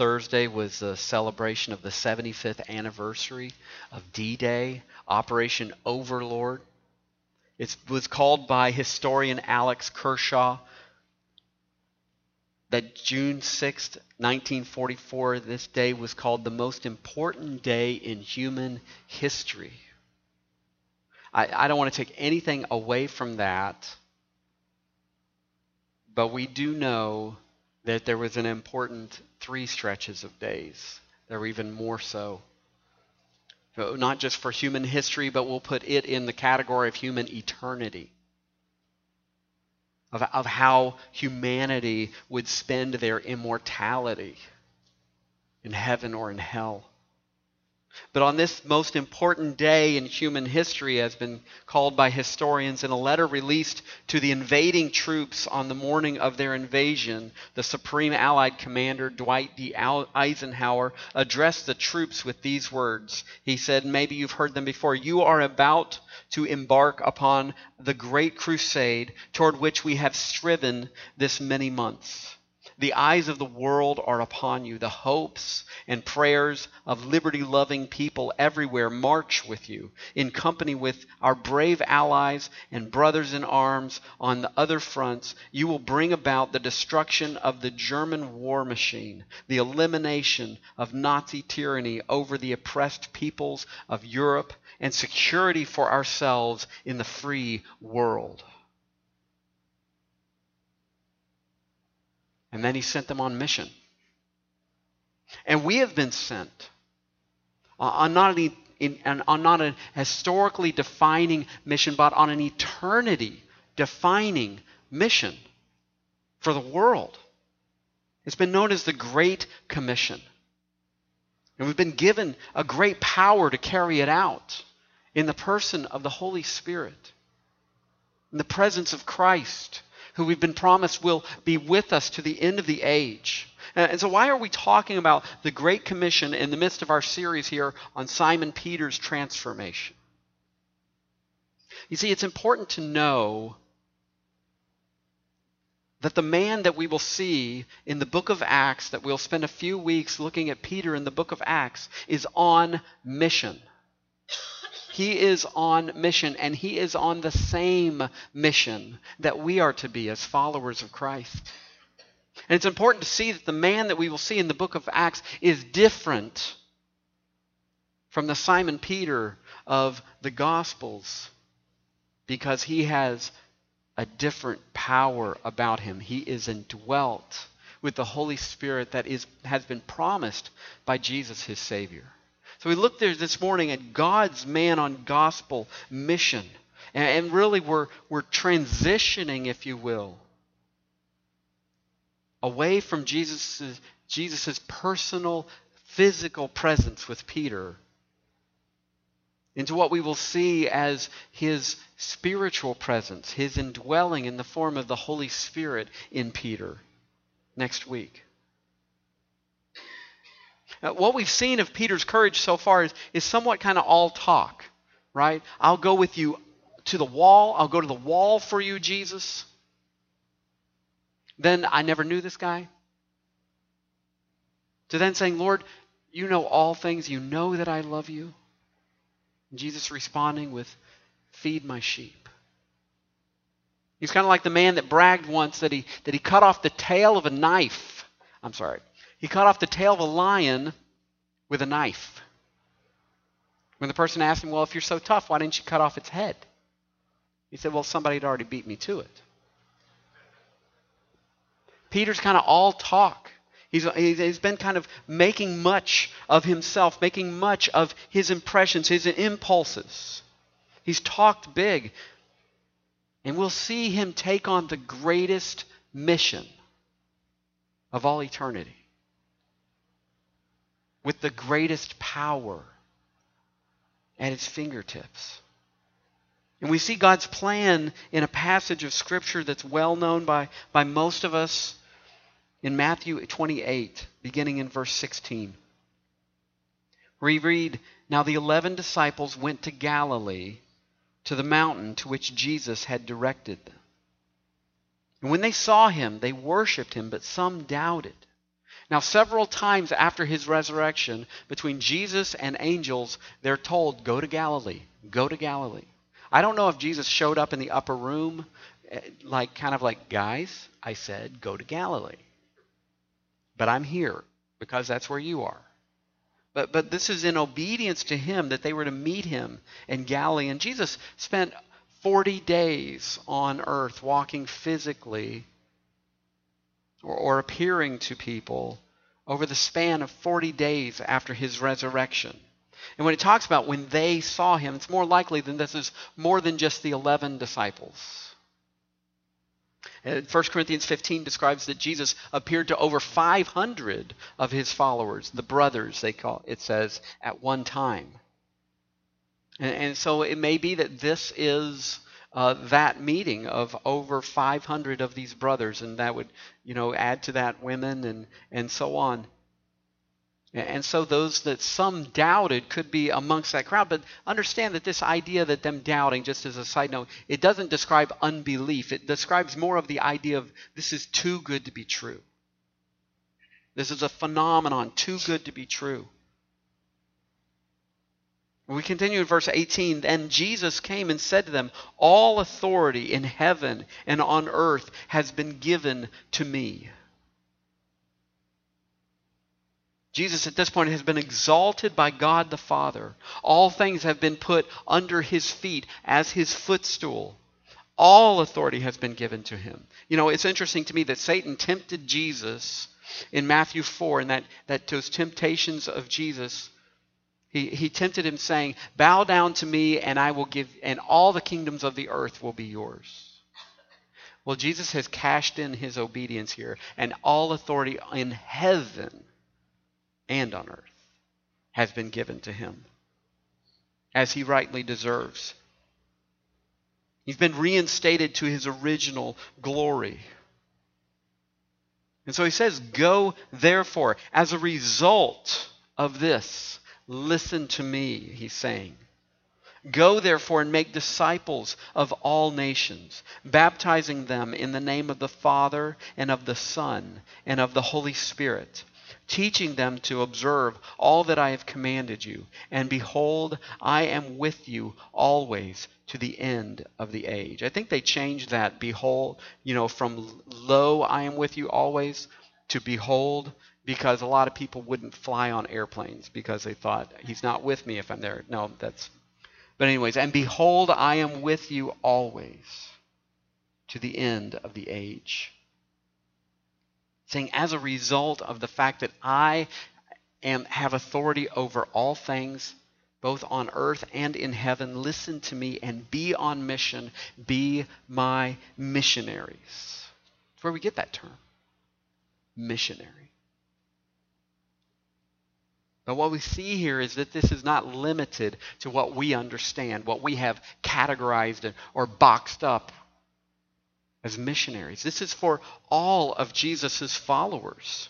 Thursday was the celebration of the 75th anniversary of D Day, Operation Overlord. It was called by historian Alex Kershaw that June 6, 1944, this day was called the most important day in human history. I, I don't want to take anything away from that, but we do know that there was an important three stretches of days. There were even more so. Not just for human history, but we'll put it in the category of human eternity. Of, of how humanity would spend their immortality in heaven or in hell. But on this most important day in human history, has been called by historians in a letter released to the invading troops on the morning of their invasion, the Supreme Allied Commander Dwight D. Eisenhower addressed the troops with these words. He said, Maybe you've heard them before. You are about to embark upon the great crusade toward which we have striven this many months. The eyes of the world are upon you. The hopes and prayers of liberty loving people everywhere march with you, in company with our brave allies and brothers in arms on the other fronts. You will bring about the destruction of the German war machine, the elimination of Nazi tyranny over the oppressed peoples of Europe, and security for ourselves in the free world. And then he sent them on mission. And we have been sent uh, on not, an, on not a historically defining mission, but on an eternity defining mission for the world. It's been known as the Great Commission. And we've been given a great power to carry it out in the person of the Holy Spirit, in the presence of Christ who we've been promised will be with us to the end of the age. Uh, and so, why are we talking about the Great Commission in the midst of our series here on Simon Peter's transformation? You see, it's important to know that the man that we will see in the book of Acts, that we'll spend a few weeks looking at Peter in the book of Acts, is on mission. He is on mission, and he is on the same mission that we are to be as followers of Christ. And it's important to see that the man that we will see in the book of Acts is different from the Simon Peter of the Gospels because he has a different power about him. He is indwelt with the Holy Spirit that is, has been promised by Jesus, his Savior. So we looked there this morning at God's man on gospel mission. And, really, we're, we're transitioning, if you will, away from Jesus' Jesus's personal, physical presence with Peter into what we will see as his spiritual presence, his indwelling in the form of the Holy Spirit in Peter next week. Uh, what we've seen of Peter's courage so far is, is somewhat kind of all talk, right? I'll go with you to the wall. I'll go to the wall for you, Jesus. Then I never knew this guy. To then saying, Lord, you know all things. You know that I love you. And Jesus responding with, Feed my sheep. He's kind of like the man that bragged once that he, that he cut off the tail of a knife. I'm sorry. He cut off the tail of a lion with a knife. When the person asked him, Well, if you're so tough, why didn't you cut off its head? He said, Well, somebody had already beat me to it. Peter's kind of all talk. He's, he's been kind of making much of himself, making much of his impressions, his impulses. He's talked big. And we'll see him take on the greatest mission of all eternity with the greatest power at its fingertips. And we see God's plan in a passage of Scripture that's well known by, by most of us in Matthew 28, beginning in verse 16. We read, Now the eleven disciples went to Galilee, to the mountain to which Jesus had directed them. And when they saw him, they worshipped him, but some doubted. Now, several times after his resurrection, between Jesus and angels, they're told, Go to Galilee. Go to Galilee. I don't know if Jesus showed up in the upper room, eh, like kind of like, Guys, I said, go to Galilee. But I'm here because that's where you are. But, but this is in obedience to him that they were to meet him in Galilee. And Jesus spent 40 days on earth walking physically or, or appearing to people over the span of 40 days after his resurrection. And when it talks about when they saw him, it's more likely than this is more than just the 11 disciples. 1 Corinthians 15 describes that Jesus appeared to over 500 of his followers, the brothers, they call it says, at one time. And, and so it may be that this is uh, that meeting of over 500 of these brothers, and that would, you know, add to that women and, and so on. And so those that some doubted could be amongst that crowd. But understand that this idea that them doubting, just as a side note, it doesn't describe unbelief. It describes more of the idea of this is too good to be true. This is a phenomenon too good to be true. We continue in verse 18. Then Jesus came and said to them, All authority in heaven and on earth has been given to me. Jesus at this point has been exalted by God the Father. All things have been put under his feet as his footstool. All authority has been given to him. You know, it's interesting to me that Satan tempted Jesus in Matthew 4, and that, that those temptations of Jesus, he, he tempted him saying, Bow down to me, and I will give, and all the kingdoms of the earth will be yours. Well, Jesus has cashed in his obedience here, and all authority in heaven and on earth has been given to him, as he rightly deserves. He's been reinstated to his original glory. And so he says, Go therefore. As a result of this, listen to me, he's saying. Go therefore and make disciples of all nations, baptizing them in the name of the Father and of the Son and of the Holy Spirit teaching them to observe all that I have commanded you. And behold, I am with you always to the end of the age. I think they changed that, behold, you know, from lo, I am with you always, to behold, because a lot of people wouldn't fly on airplanes because they thought, he's not with me if I'm there. No, that's. But, anyways, and behold, I am with you always to the end of the age saying, as a result of the fact that I am, have authority over all things, both on earth and in heaven, listen to me and be on mission. Be my missionaries. That's where we get that term missionary. But what we see here is that this is not limited to what we understand, what we have categorized or boxed up as missionaries. This is for all of Jesus' followers.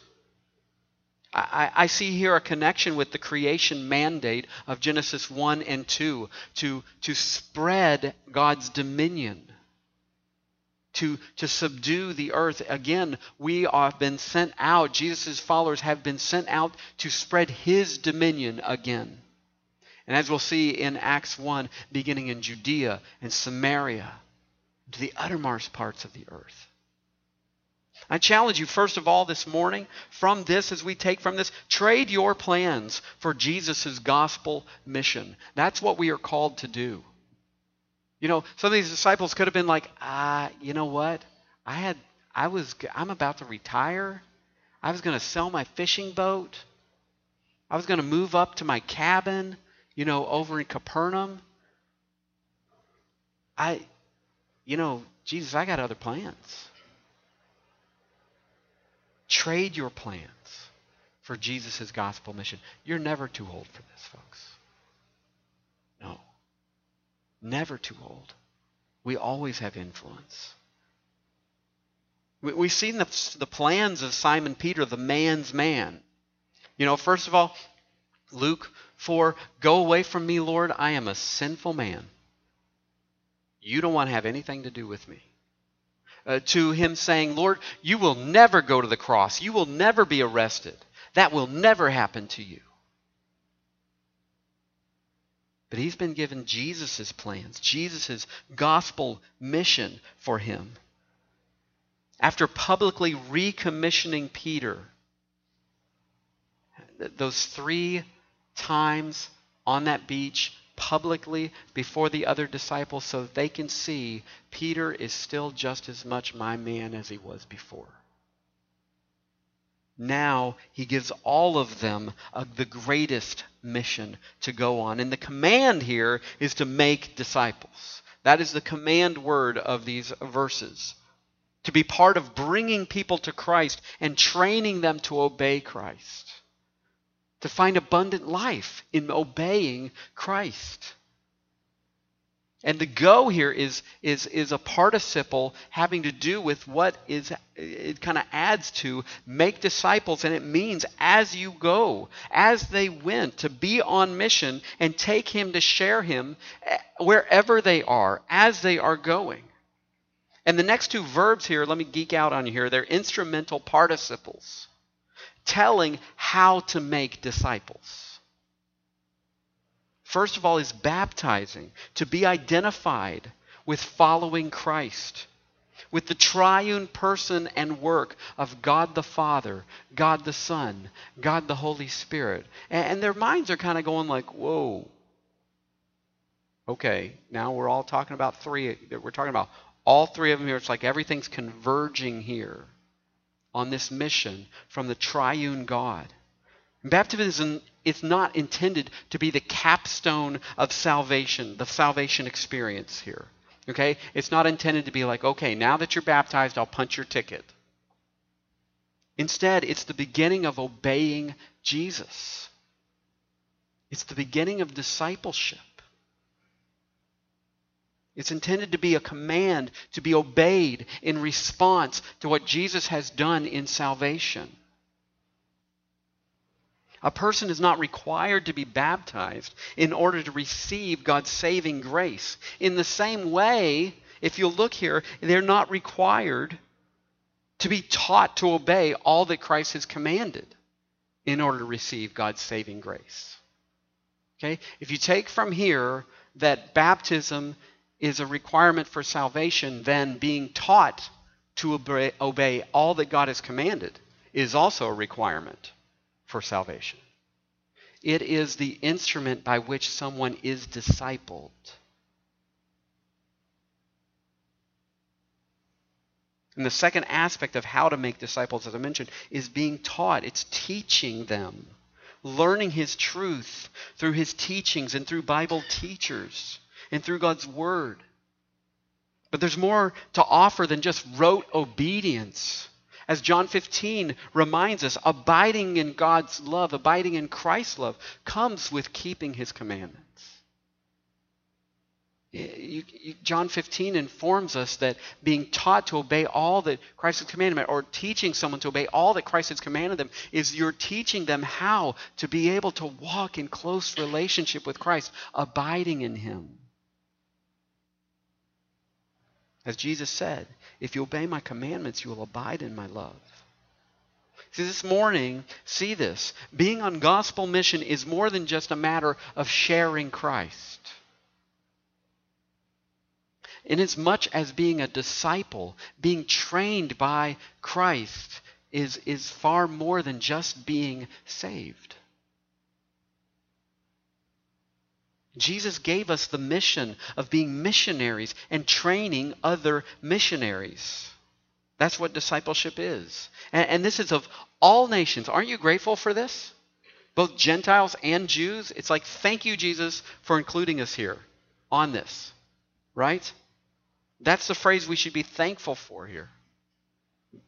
I, I, see here a connection with the creation mandate of Genesis 1 and 2 to, to spread God's dominion, to, to subdue the earth. Again, we have been sent out, Jesus' followers have been sent out to spread his dominion again. And as we'll see in Acts 1, beginning in Judea and Samaria to the uttermost parts of the earth. I challenge you, first of all, this morning, from this, as we take from this, trade your plans for Jesus' gospel mission. That's what we are called to do. You know, some of these disciples could have been like, ah, you know what? I had, I was, I'm about to retire. I was going to sell my fishing boat. I was going to move up to my cabin, you know, over in Capernaum. I, you know, Jesus, I got other plans. Trade your plans for Jesus' gospel mission. You're never too old for this, folks. Never too old. We always have influence. We've seen the, the plans of Simon Peter, the man's man. You know, first of all, Luke 4 Go away from me, Lord, I am a sinful man. You don't want to have anything to do with me. uh, to him saying, Lord, you will never go to the cross. You will never be arrested. That will never happen to you. But he's been given Jesus' plans, Jesus' gospel mission for him. After publicly recommissioning Peter, those three times on that beach publicly before the other disciples so that they can see Peter is still just as much my man as he was before. Now he gives all of them uh, the greatest mission to go on. And the command here is to make disciples. That is the command word of these verses. To be part of bringing people to Christ and training them to obey Christ to find abundant life in obeying Christ. And the go here is, is, is a participle having to do with what is, it kind of adds to make disciples, and it means as you go, as they went, to be on mission and take him to share him eh, wherever they are, as they are going. And the next two verbs here, let me geek out on you here, they're instrumental participles telling how to make disciples. First of all, is baptizing, to be identified with following Christ, with the triune person and work of God the Father, God the Son, God the Holy Spirit. And, their minds are kind of going like, whoa. Okay, now we're all talking about three. We're talking about all three of them here. It's like everything's converging here on this mission from the triune God. Baptism is not intended to be the capstone of salvation, the salvation experience here. Okay? It's not intended to be like, okay, now that you're baptized, I'll punch your ticket. Instead, it's the beginning of obeying Jesus. It's the beginning of discipleship. It's intended to be a command to be obeyed in response to what Jesus has done in salvation. A person is not required to be baptized in order to receive God's saving grace. In the same way, if you look here, they're not required to be taught to obey all that Christ has commanded in order to receive God's saving grace. Okay? If you take from here that baptism is a requirement for salvation, then being taught to obey, all that God has commanded is also a requirement for salvation. It is the instrument by which someone is discipled. And the second aspect of how to make disciples, as I mentioned, is being taught. It's teaching them, learning His truth through His teachings and through Bible teachers and through God's Word. But there's more to offer than just rote obedience. As John 15 reminds us, abiding in God's love, abiding in Christ's love, comes with keeping His commandments. You, you, John 15 informs us that being taught to obey all that Christ has commanded, or teaching someone to obey all that Christ has commanded them, is you're teaching them how to be able to walk in close relationship with Christ, abiding in Him. As Jesus said, if you obey my commandments, you will abide in my love. See, this morning, see this. Being on gospel mission is more than just a matter of sharing Christ. Inasmuch as being a disciple, being trained by Christ, is, is far more than just being saved. Jesus gave us the mission of being missionaries and training other missionaries. That's what discipleship is. And, and, this is of all nations. Aren't you grateful for this? Both Gentiles and Jews. It's like, thank you, Jesus, for including us here on this. Right? That's the phrase we should be thankful for here,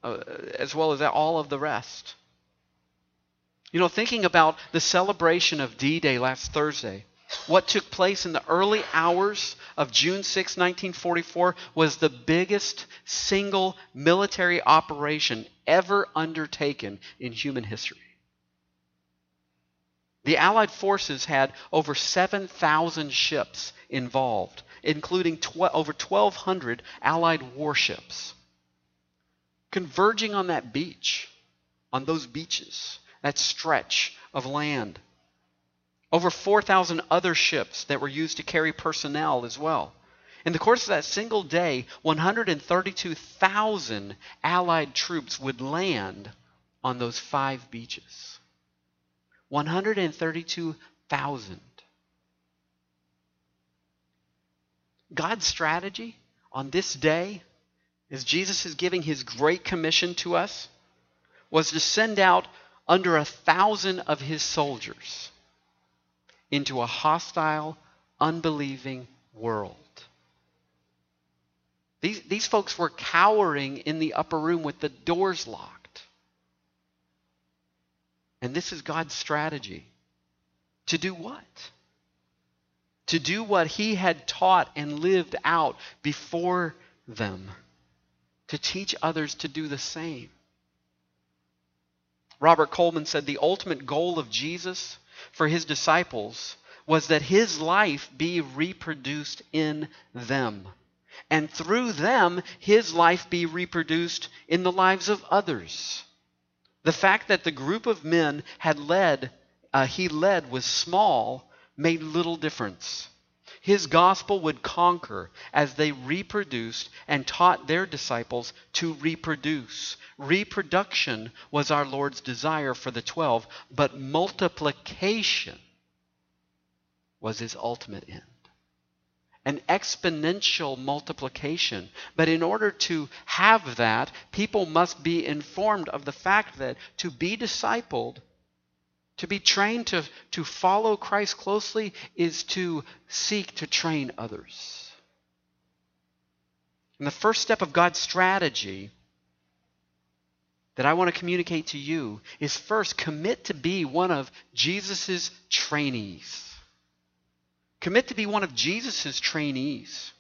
uh, as well as all of the rest. You know, thinking about the celebration of D Day last Thursday, what took place in the early hours of June 6, 1944, was the biggest single military operation ever undertaken in human history. The Allied forces had over 7,000 ships involved, including tw- over 1,200 Allied warships. converging on that beach, on those beaches, that stretch of land. Over 4,000 other ships that were used to carry personnel as well. In the course of that single day, 132,000 Allied troops would land on those five beaches. 132,000. God's strategy on this day, as Jesus is giving his great commission to us, was to send out under a thousand of his soldiers into a hostile, unbelieving world. These, these folks were cowering in the upper room with the doors locked. And this is God's strategy. To do what? To do what he had taught and lived out before them. To teach others to do the same. Robert Coleman said the ultimate goal of Jesus for his disciples was that his life be reproduced in them and through them his life be reproduced in the lives of others. The fact that the group of men had led, uh, he led was small, made little difference. His gospel would conquer as they reproduced and taught their disciples to reproduce. Reproduction was our Lord's desire for the twelve, but multiplication was his ultimate end an exponential multiplication. But in order to have that, people must be informed of the fact that to be discipled, to be trained to, to follow Christ closely, is to seek to train others. And the first step of God's strategy that I want to communicate to you is first commit to be one of Jesus' trainees. Commit to be one of Jesus' trainees.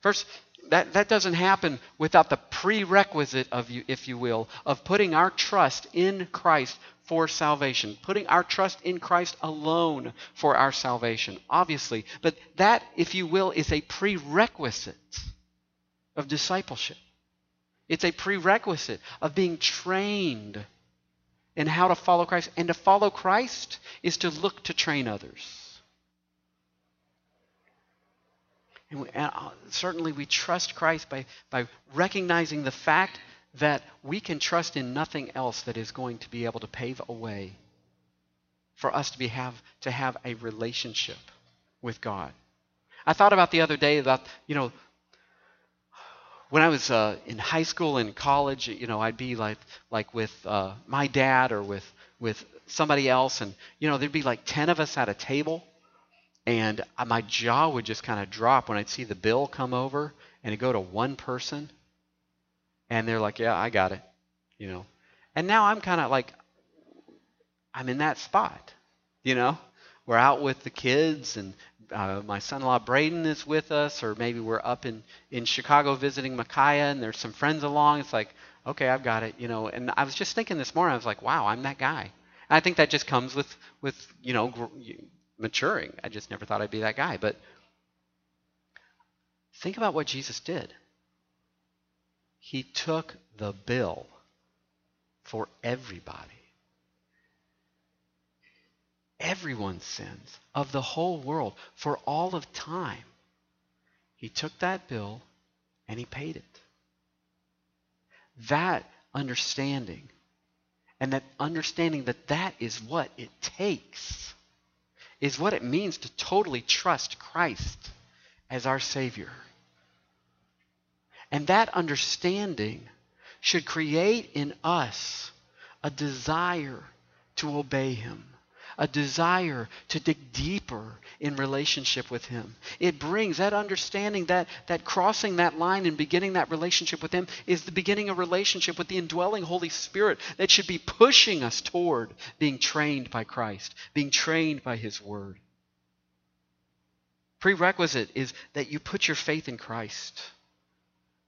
First, that, that doesn't happen without the prerequisite of you, if you will, of putting our trust in Christ for salvation, putting our trust in Christ alone for our salvation, obviously. But that, if you will, is a prerequisite of discipleship. It's a prerequisite of being trained in how to follow Christ. And to follow Christ is to look to train others. And, we, and uh, certainly we trust Christ by, by recognizing the fact that we can trust in nothing else that is going to be able to pave a way for us to, be, have, to have a relationship with God. I thought about the other day about, you know, when I was uh, in high school and college, you know, I'd be like, like with uh, my dad or with, with somebody else, and, you know, there'd be like 10 of us at a table and my jaw would just kind of drop when I'd see the bill come over and it go to one person. And they're like, yeah, I got it. You know. And now I'm kind of like, I'm in that spot. You know. We're out with the kids and uh, my son-in-law Braden is with us, or maybe we're up in, in Chicago visiting Micaiah, and there's some friends along. It's like, okay, I've got it, you know. And I was just thinking this morning, I was like, wow, I'm that guy. And I think that just comes with with you know maturing. I just never thought I'd be that guy. But think about what Jesus did. He took the bill for everybody. Everyone's sins of the whole world for all of time. He took that bill and he paid it. That understanding, and that understanding that that is what it takes is what it means to totally trust Christ as our Savior. And that understanding should create in us a desire to obey Him a desire to dig deeper in relationship with Him. It brings that understanding that, that crossing that line and beginning that relationship with Him is the beginning of relationship with the indwelling Holy Spirit that should be pushing us toward being trained by Christ, being trained by His Word. Prerequisite is that you put your faith in Christ.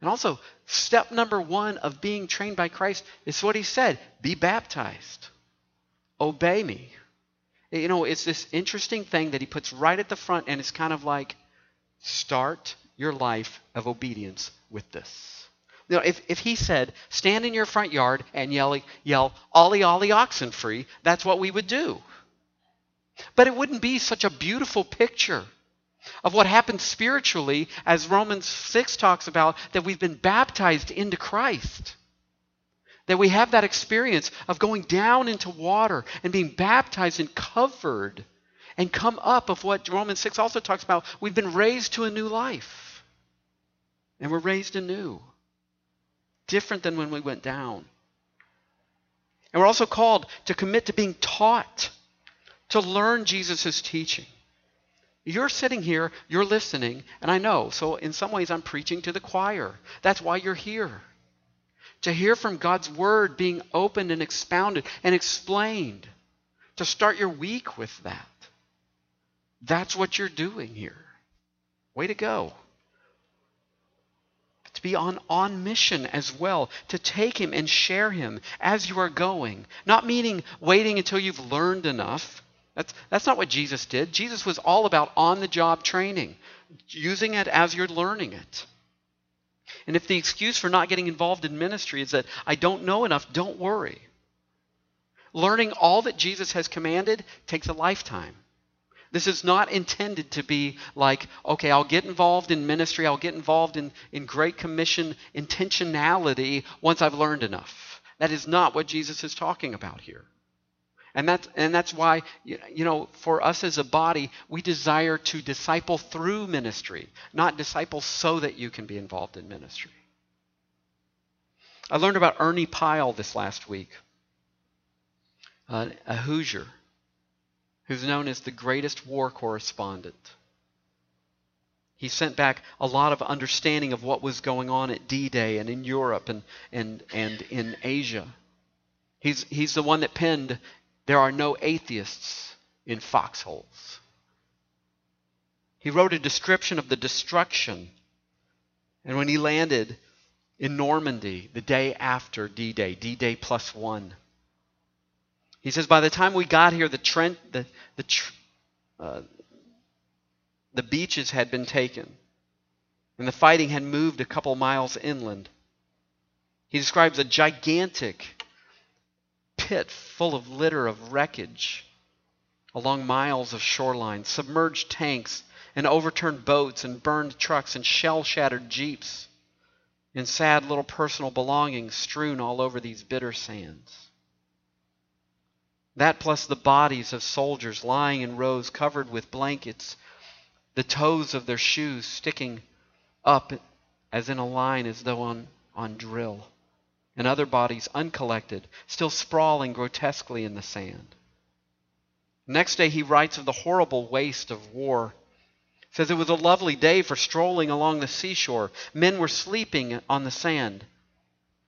And also, step number one of being trained by Christ is what he said be baptized, obey me. You know, it's this interesting thing that he puts right at the front, and it's kind of like start your life of obedience with this. You know, if, if he said, stand in your front yard and yell, yell Ollie, Ollie, oxen free, that's what we would do. But it wouldn't be such a beautiful picture of what happens spiritually, as Romans 6 talks about, that we've been baptized into Christ. That we have that experience of going down into water and being baptized and covered and come up of what Romans 6 also talks about. We've been raised to a new life. And we're raised anew. Different than when we went down. And we're also called to commit to being taught, to learn Jesus' teaching. You're sitting here, you're listening, and I know, so in some ways I'm preaching to the choir. That's why you're here. To hear from God's word being opened and expounded and explained. To start your week with that. That's what you're doing here. Way to go. To be on, on mission as well, to take him and share him as you are going. Not meaning waiting until you've learned enough that's, that's not what Jesus did. Jesus was all about on the job training, using it as you're learning it. And if the excuse for not getting involved in ministry is that I don't know enough, don't worry. Learning all that Jesus has commanded takes a lifetime. This is not intended to be like, okay, I'll get involved in ministry, I'll get involved in, in Great Commission intentionality once I've learned enough. That is not what Jesus is talking about here. And that's, and that's why, you know, for us as a body, we desire to disciple through ministry, not disciple so that you can be involved in ministry. I learned about Ernie Pyle this last week, a Hoosier who's known as the greatest war correspondent. He sent back a lot of understanding of what was going on at D Day and in Europe and, and, and in Asia. He's, he's the one that penned there are no atheists in foxholes. He wrote a description of the destruction. And when he landed in Normandy the day after D Day, D Day plus one, he says, by the time we got here, the, Trent, the, the, uh, the beaches had been taken, and the fighting had moved a couple miles inland. He describes a gigantic pit full of litter of wreckage along miles of shoreline, submerged tanks and overturned boats and burned trucks and shell shattered jeeps, and sad little personal belongings strewn all over these bitter sands. That plus the bodies of soldiers lying in rows covered with blankets, the toes of their shoes sticking up as in a line as though on, on drill and other bodies uncollected, still sprawling grotesquely in the sand. Next day, he writes of the horrible waste of war. Says it was a lovely day for strolling along the seashore. Men were sleeping on the sand,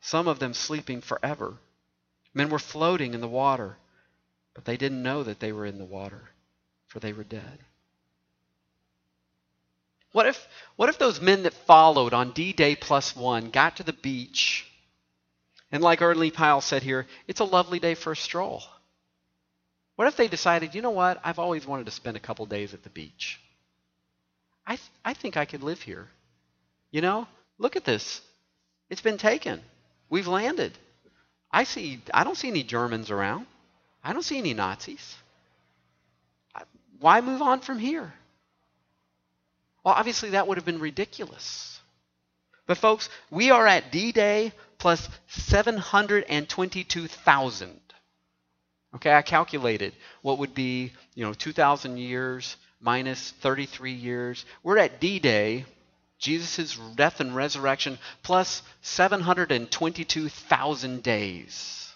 some of them sleeping forever. Men were floating in the water, but they didn't know that they were in the water, for they were dead. What if, what if those men that followed on D Day plus one got to the beach and like Ernie Pyle said here, it's a lovely day for a stroll. What if they decided, you know what, I've always wanted to spend a couple days at the beach. I, th- I think I could live here. You know, look at this. It's been taken. We've landed. I see I don't see any Germans around. I don't see any Nazis. Why move on from here? Well, obviously that would have been ridiculous. But folks, we are at D-Day plus 722,000. Okay, I calculated what would be, you know, 2,000 years minus 33 years. We're at D Day, Jesus' death and resurrection, plus 722,000 days.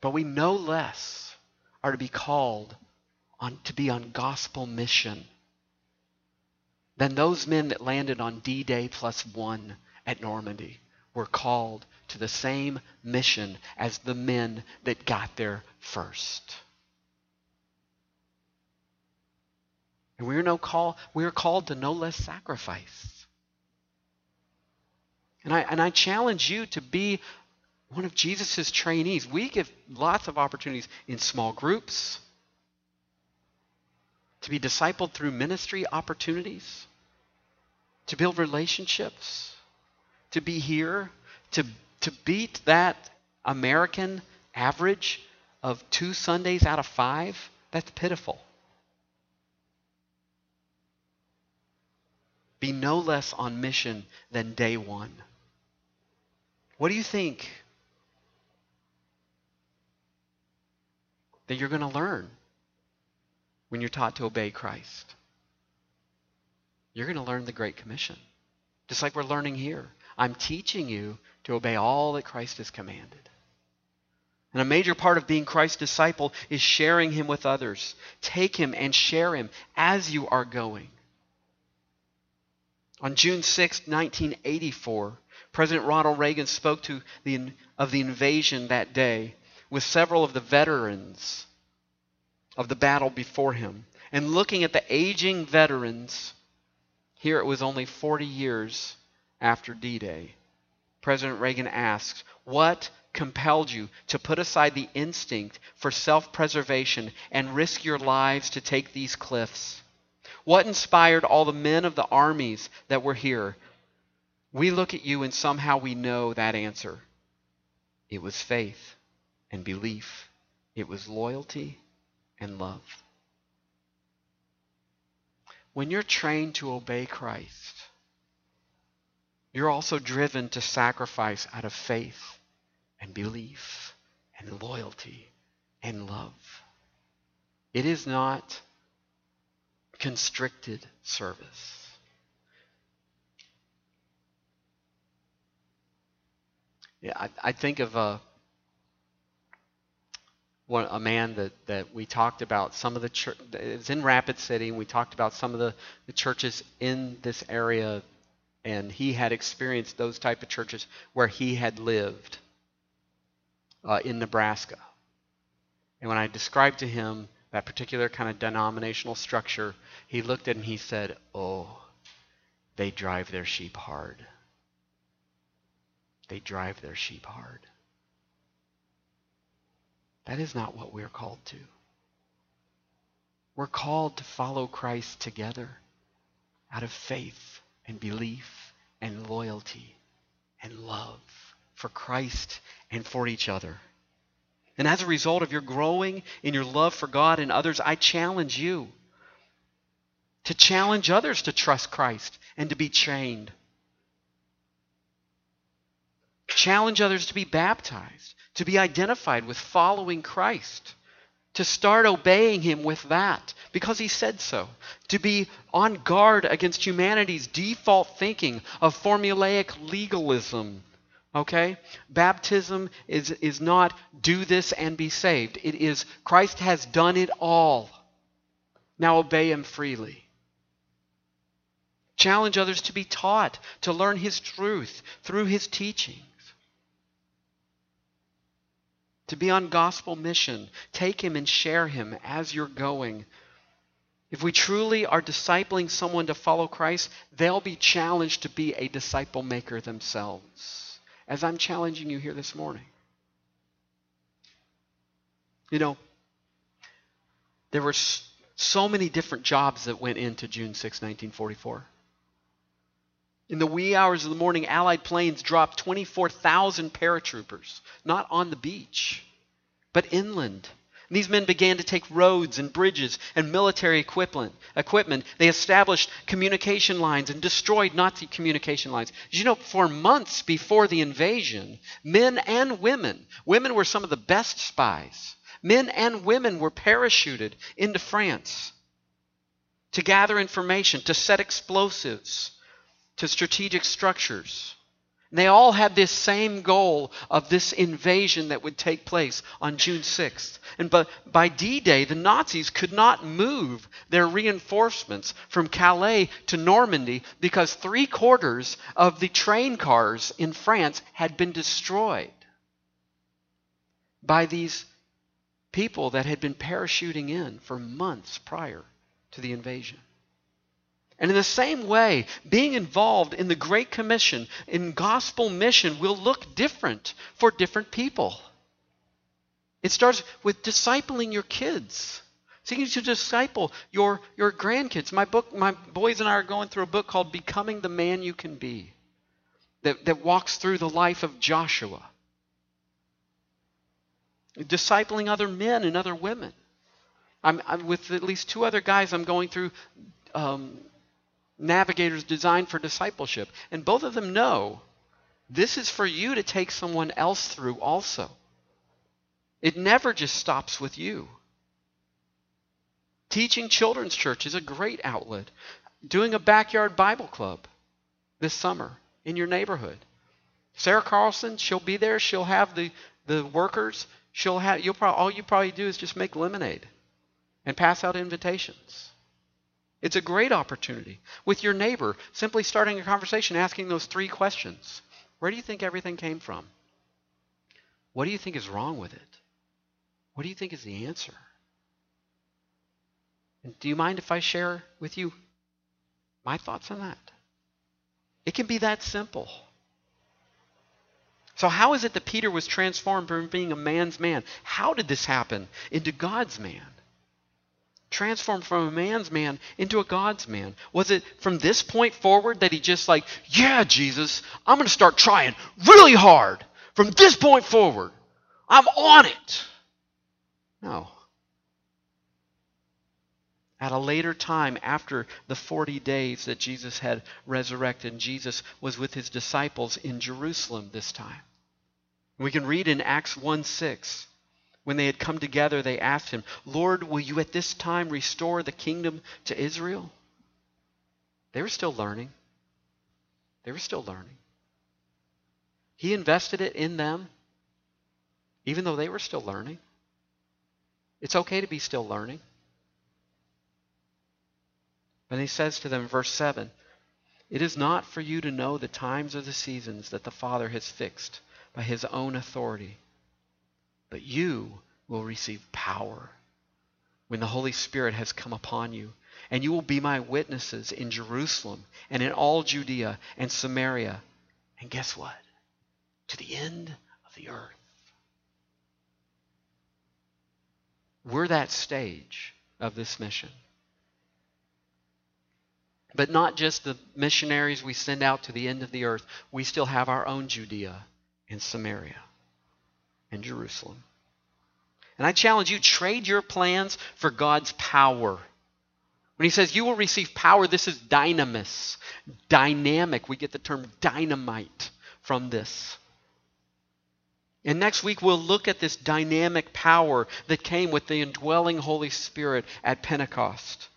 But we no less are to be called on, to be on gospel mission then those men that landed on D Day plus one at Normandy were called to the same mission as the men that got there first. And we are no call we are called to no less sacrifice. And I and I challenge you to be one of Jesus' trainees. We give lots of opportunities in small groups, to be discipled through ministry opportunities. To build relationships, to be here, to, to beat that American average of two Sundays out of five, that's pitiful. Be no less on mission than day one. What do you think that you're going to learn when you're taught to obey Christ? You're going to learn the Great Commission, just like we're learning here. I'm teaching you to obey all that Christ has commanded. And a major part of being Christ's disciple is sharing him with others. Take him and share him as you are going. On June 6, 1984, President Ronald Reagan spoke to the, of the invasion that day with several of the veterans of the battle before him. And looking at the aging veterans, here it was only 40 years after D Day. President Reagan asked, What compelled you to put aside the instinct for self preservation and risk your lives to take these cliffs? What inspired all the men of the armies that were here? We look at you and somehow we know that answer. It was faith and belief, it was loyalty and love. When you're trained to obey Christ, you're also driven to sacrifice out of faith and belief and loyalty and love. It is not constricted service. Yeah, I, I think of a one, a man that, that we talked about some of the church. It's in Rapid City, and we talked about some of the, the churches in this area and he had experienced those type of churches where he had lived uh, in Nebraska. And when I described to him that particular kind of denominational structure, he looked at and he said, "Oh, they drive their sheep hard. They drive their sheep hard." That is not what we're called to. We're called to follow Christ together out of faith and belief and loyalty and love for Christ and for each other. And as a result of your growing in your love for God and others, I challenge you to challenge others to trust Christ and to be chained. Challenge others to be baptized, to be identified with following Christ to start obeying him with that because he said so. To be on guard against humanity's default thinking of formulaic legalism. Okay? Baptism is, is not do this and be saved. It is Christ has done it all. Now obey him freely. Challenge others to be taught, to learn his truth through his teaching to be on gospel mission. Take him and share him as you're going. If we truly are discipling someone to follow Christ, they'll be challenged to be a disciple maker themselves, as I'm challenging you here this morning. You know, there were so many different jobs that went into June 6, 1944. In the wee hours of the morning, Allied planes dropped 24,000 paratroopers, not on the beach, but inland. And these men began to take roads and bridges and military equipment. equipment. They established communication lines and destroyed Nazi communication lines. You know, for months before the invasion, men and women, women were some of the best spies. Men and women were parachuted into France to gather information, to set explosives to strategic structures. And they all had this same goal of this invasion that would take place on June 6th. And but by D-Day, the Nazis could not move their reinforcements from Calais to Normandy because three quarters of the train cars in France had been destroyed by these people that had been parachuting in for months prior to the invasion. And in the same way, being involved in the Great Commission, in gospel mission, will look different for different people. It starts with discipling your kids Seeking to disciple your, your grandkids. My book, my boys and I are going through a book called Becoming the Man You Can Be that, that walks through the life of Joshua. Discipling other men and other women. I'm, I'm with at least two other guys, I'm going through um, navigators designed for discipleship. And both of them know this is for you to take someone else through also. It never just stops with you. Teaching children's church is a great outlet. Doing a backyard Bible club this summer in your neighborhood. Sarah Carlson, she'll be there. She'll have the, the workers. She'll have you'll probably all you probably do is just make lemonade and pass out invitations. It's a great opportunity with your neighbor, simply starting a conversation, asking those three questions. Where do you think everything came from? What do you think is wrong with it? What do you think is the answer? And do you mind if I share with you my thoughts on that? It can be that simple. So, how is it that Peter was transformed from being a man's man? How did this happen into God's man? Transformed from a man's man into a God's man. Was it from this point forward that he just, like, yeah, Jesus, I'm going to start trying really hard from this point forward? I'm on it. No. At a later time, after the 40 days that Jesus had resurrected, Jesus was with his disciples in Jerusalem this time. We can read in Acts 1 6. When they had come together, they asked him, Lord, will you at this time restore the kingdom to Israel? They were still learning. They were still learning. He invested it in them, even though they were still learning. It's okay to be still learning. And he says to them, verse 7 It is not for you to know the times or the seasons that the Father has fixed by his own authority, but you will receive power when the Holy Spirit has come upon you. And you will be my witnesses in Jerusalem and in all Judea and Samaria. And guess what? To the end of the earth. We're that stage of this mission. But not just the missionaries we send out to the end of the earth. We still have our own Judea and Samaria and Jerusalem. And I challenge you trade your plans for God's power. When he says you will receive power, this is dynamis, dynamic. We get the term dynamite from this. And next week we'll look at this dynamic power that came with the indwelling Holy Spirit at Pentecost.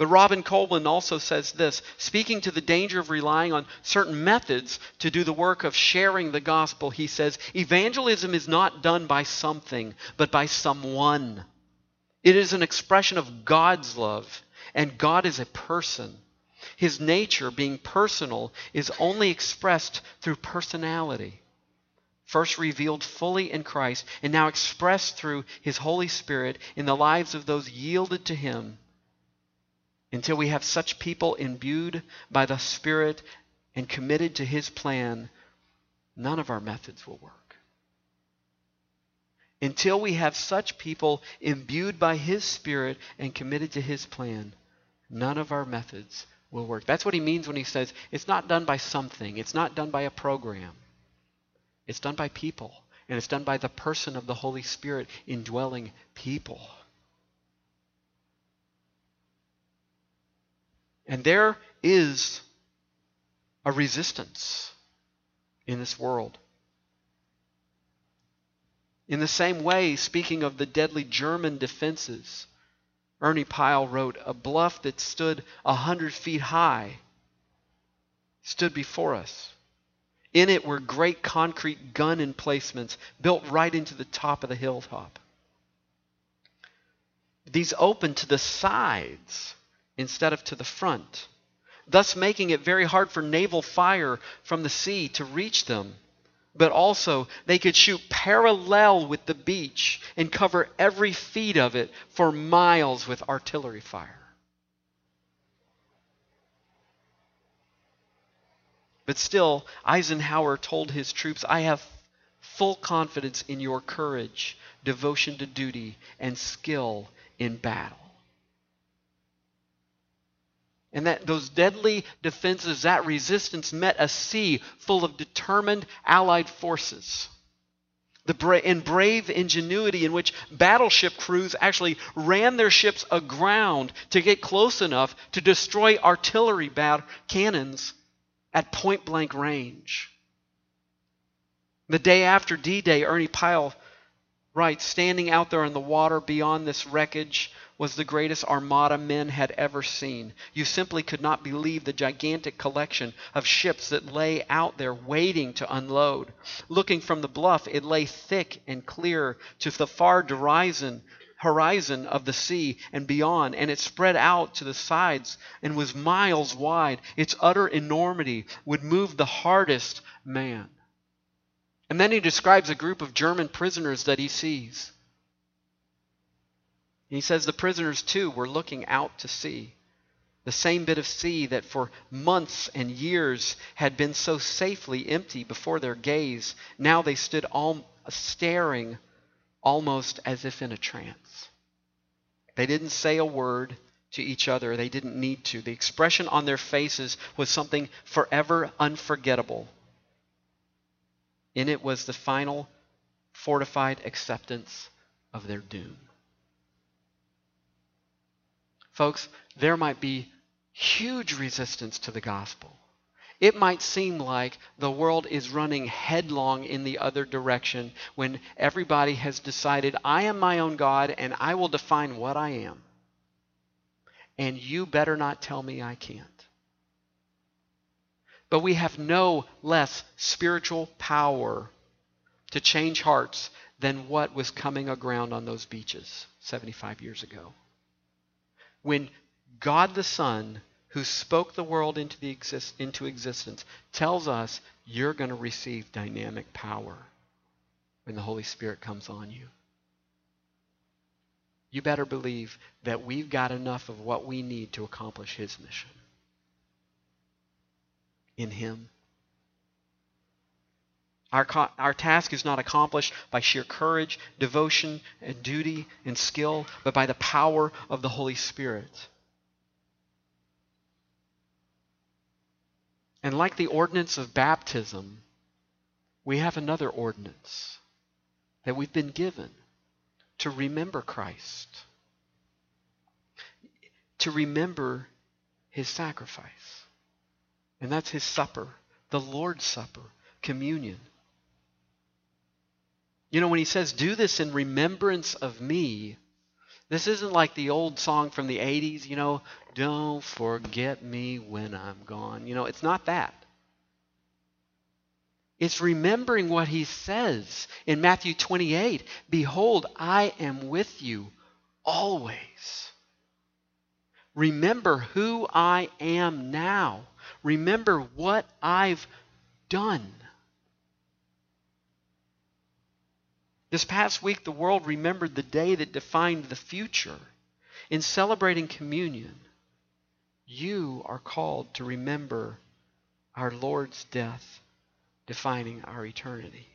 But Robert Coleman also says this speaking to the danger of relying on certain methods to do the work of sharing the gospel, he says, Evangelism is not done by something, but by someone. It is an expression of God's love, and God is a person. His nature, being personal, is only expressed through personality. First revealed fully in Christ, and now expressed through His Holy Spirit in the lives of those yielded to Him until we have such people imbued by the Spirit and committed to His plan, none of our methods will work. Until we have such people imbued by His Spirit and committed to His plan, none of our methods will work. That's what He means when He says it's not done by something, it's not done by a program, it's done by people. And it's done by the person of the Holy Spirit indwelling people. And there is a resistance in this world. In the same way, speaking of the deadly German defenses, Ernie Pyle wrote, A bluff that stood a hundred feet high stood before us. In it were great concrete gun emplacements built right into the top of the hilltop. These opened to the sides instead of to the front, thus making it very hard for naval fire from the sea to reach them. But also, they could shoot parallel with the beach and cover every feet of it for miles with artillery fire. But still, Eisenhower told his troops, I have full confidence in your courage, devotion to duty, and skill in battle. And that those deadly defenses, that resistance met a sea full of determined allied forces. The bra- and brave ingenuity in which battleship crews actually ran their ships aground to get close enough to destroy artillery bat- cannons at point blank range. The day after D Day, Ernie Pyle writes Standing out there in the water beyond this wreckage was the greatest armada men had ever seen. You simply could not believe the gigantic collection of ships that lay out there waiting to unload. Looking from the bluff, it lay thick and clear to the far horizon horizon of the sea and beyond, and it spread out to the sides and was miles wide. Its utter enormity would move the hardest man. And then he describes a group of German prisoners that he sees. He says the prisoners, too, were looking out to sea. The same bit of sea that for months and years had been so safely empty before their gaze. Now they stood all, staring almost as if in a trance. They didn't say a word to each other, they didn't need to. The expression on their faces was something forever unforgettable. In it was the final fortified acceptance of their doom. Folks, there might be huge resistance to the gospel. It might seem like the world is running headlong in the other direction when everybody has decided, I am my own God and I will define what I am. And you better not tell me I can't. But we have no less spiritual power to change hearts than what was coming aground on those beaches 75 years ago when God the Son, who spoke the world into, the exist, into existence, tells us you're going to receive dynamic power when the Holy Spirit comes on you. You better believe that we've got enough of what we need to accomplish His mission. In Him. Our, our task is not accomplished by sheer courage, devotion, and duty and skill, but by the power of the Holy Spirit. And like the ordinance of baptism, we have another ordinance that we've been given to remember Christ, to remember his sacrifice. And that's his supper, the Lord's Supper, communion. You know, when he says, do this in remembrance of me, this isn't like the old song from the 80s, you know, don't forget me when I'm gone. You know, it's not that. It's remembering what he says in Matthew 28 Behold, I am with you always. Remember who I am now. Remember what I've done. This past week, the world remembered the day that defined the future. In celebrating communion, you are called to remember our Lord's death defining our eternity.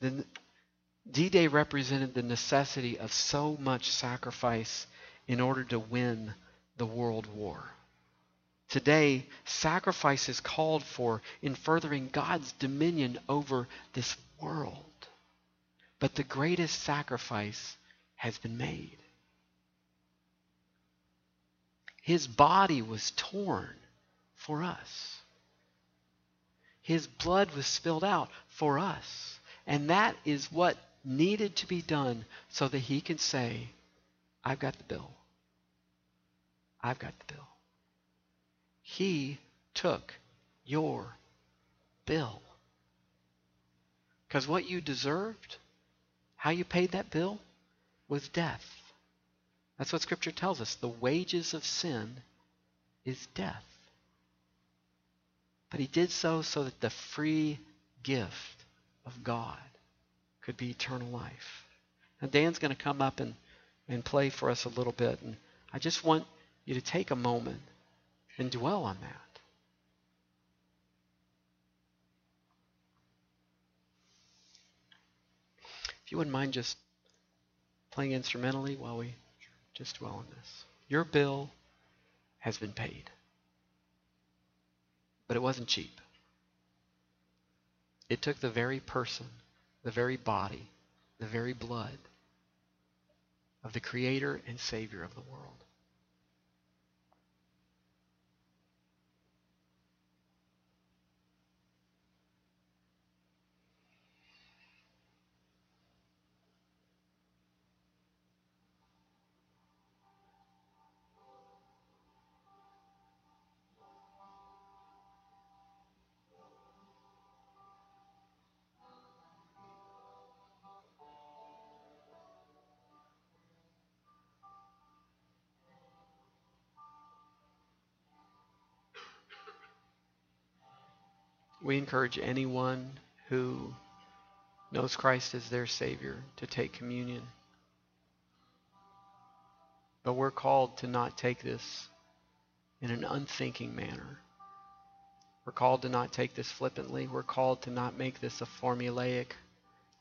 The D Day represented the necessity of so much sacrifice in order to win the world war. Today, sacrifice is called for in furthering God's dominion over this world. But the greatest sacrifice has been made. His body was torn for us. His blood was spilled out for us. And that is what needed to be done so that he can say, I've got the bill. I've got the bill. He took your bill. Because what you deserved, how you paid that bill, was death. That's what Scripture tells us. The wages of sin is death. But he did so so that the free gift of God could be eternal life. Now, Dan's going to come up and, and play for us a little bit. And I just want you to take a moment and dwell on that. If you wouldn't mind just playing instrumentally while we just dwell on this. Your bill has been paid, but it wasn't cheap. It took the very person the very body, the very blood of the Creator and Savior of the world. We encourage anyone who knows Christ as their Savior to take communion. But we're called to not take this in an unthinking manner. We're called to not take this flippantly. We're called to not make this a formulaic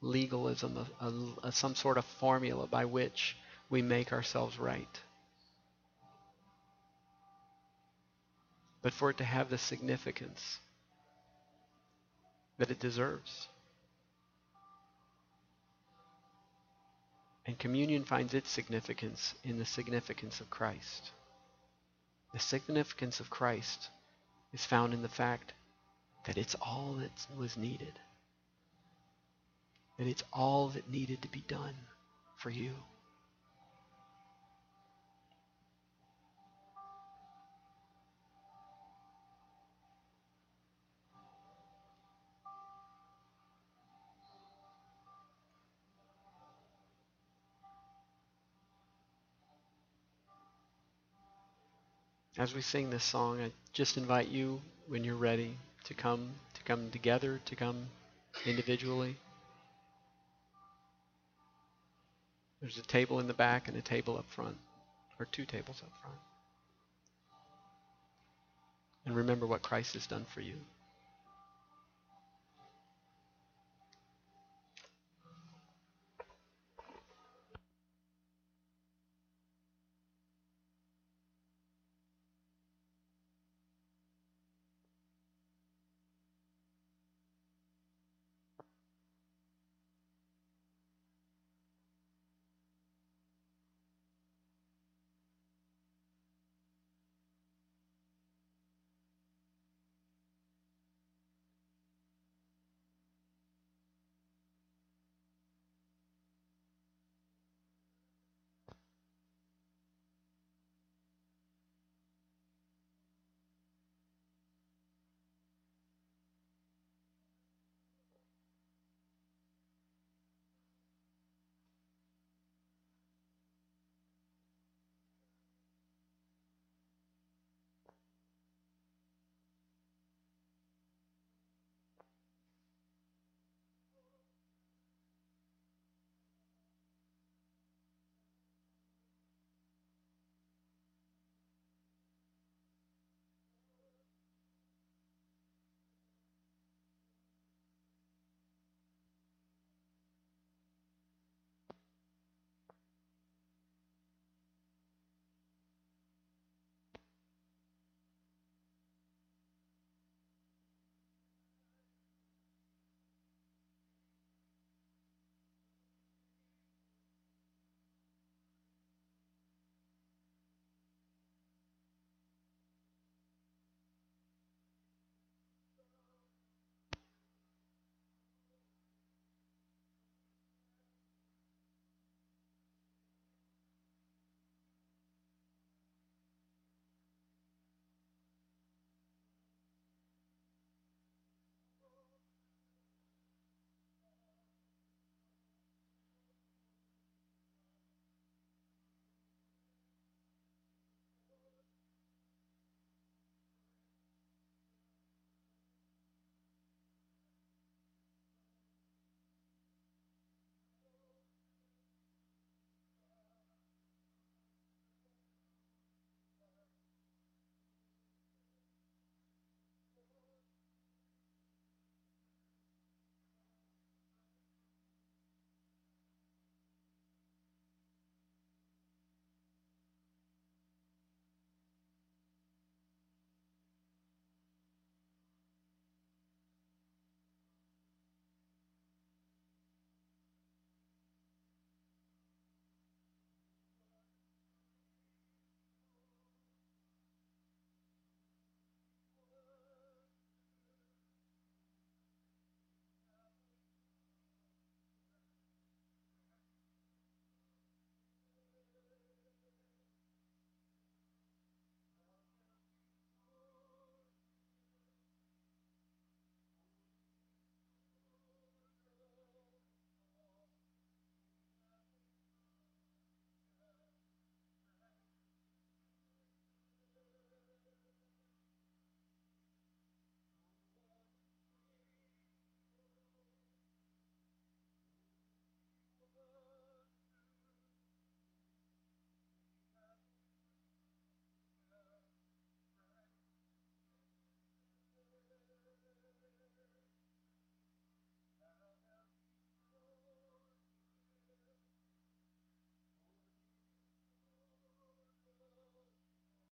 legalism, a, a, a, some sort of formula by which we make ourselves right. But for it to have the significance that it deserves. And communion finds its significance in the significance of Christ. The significance of Christ is found in the fact that it's all that was needed. That it's all that needed to be done for you. As we sing this song, I just invite you when you're ready to come to come together, to come individually. There's a table in the back and a table up front, or two tables up front. And remember what Christ has done for you.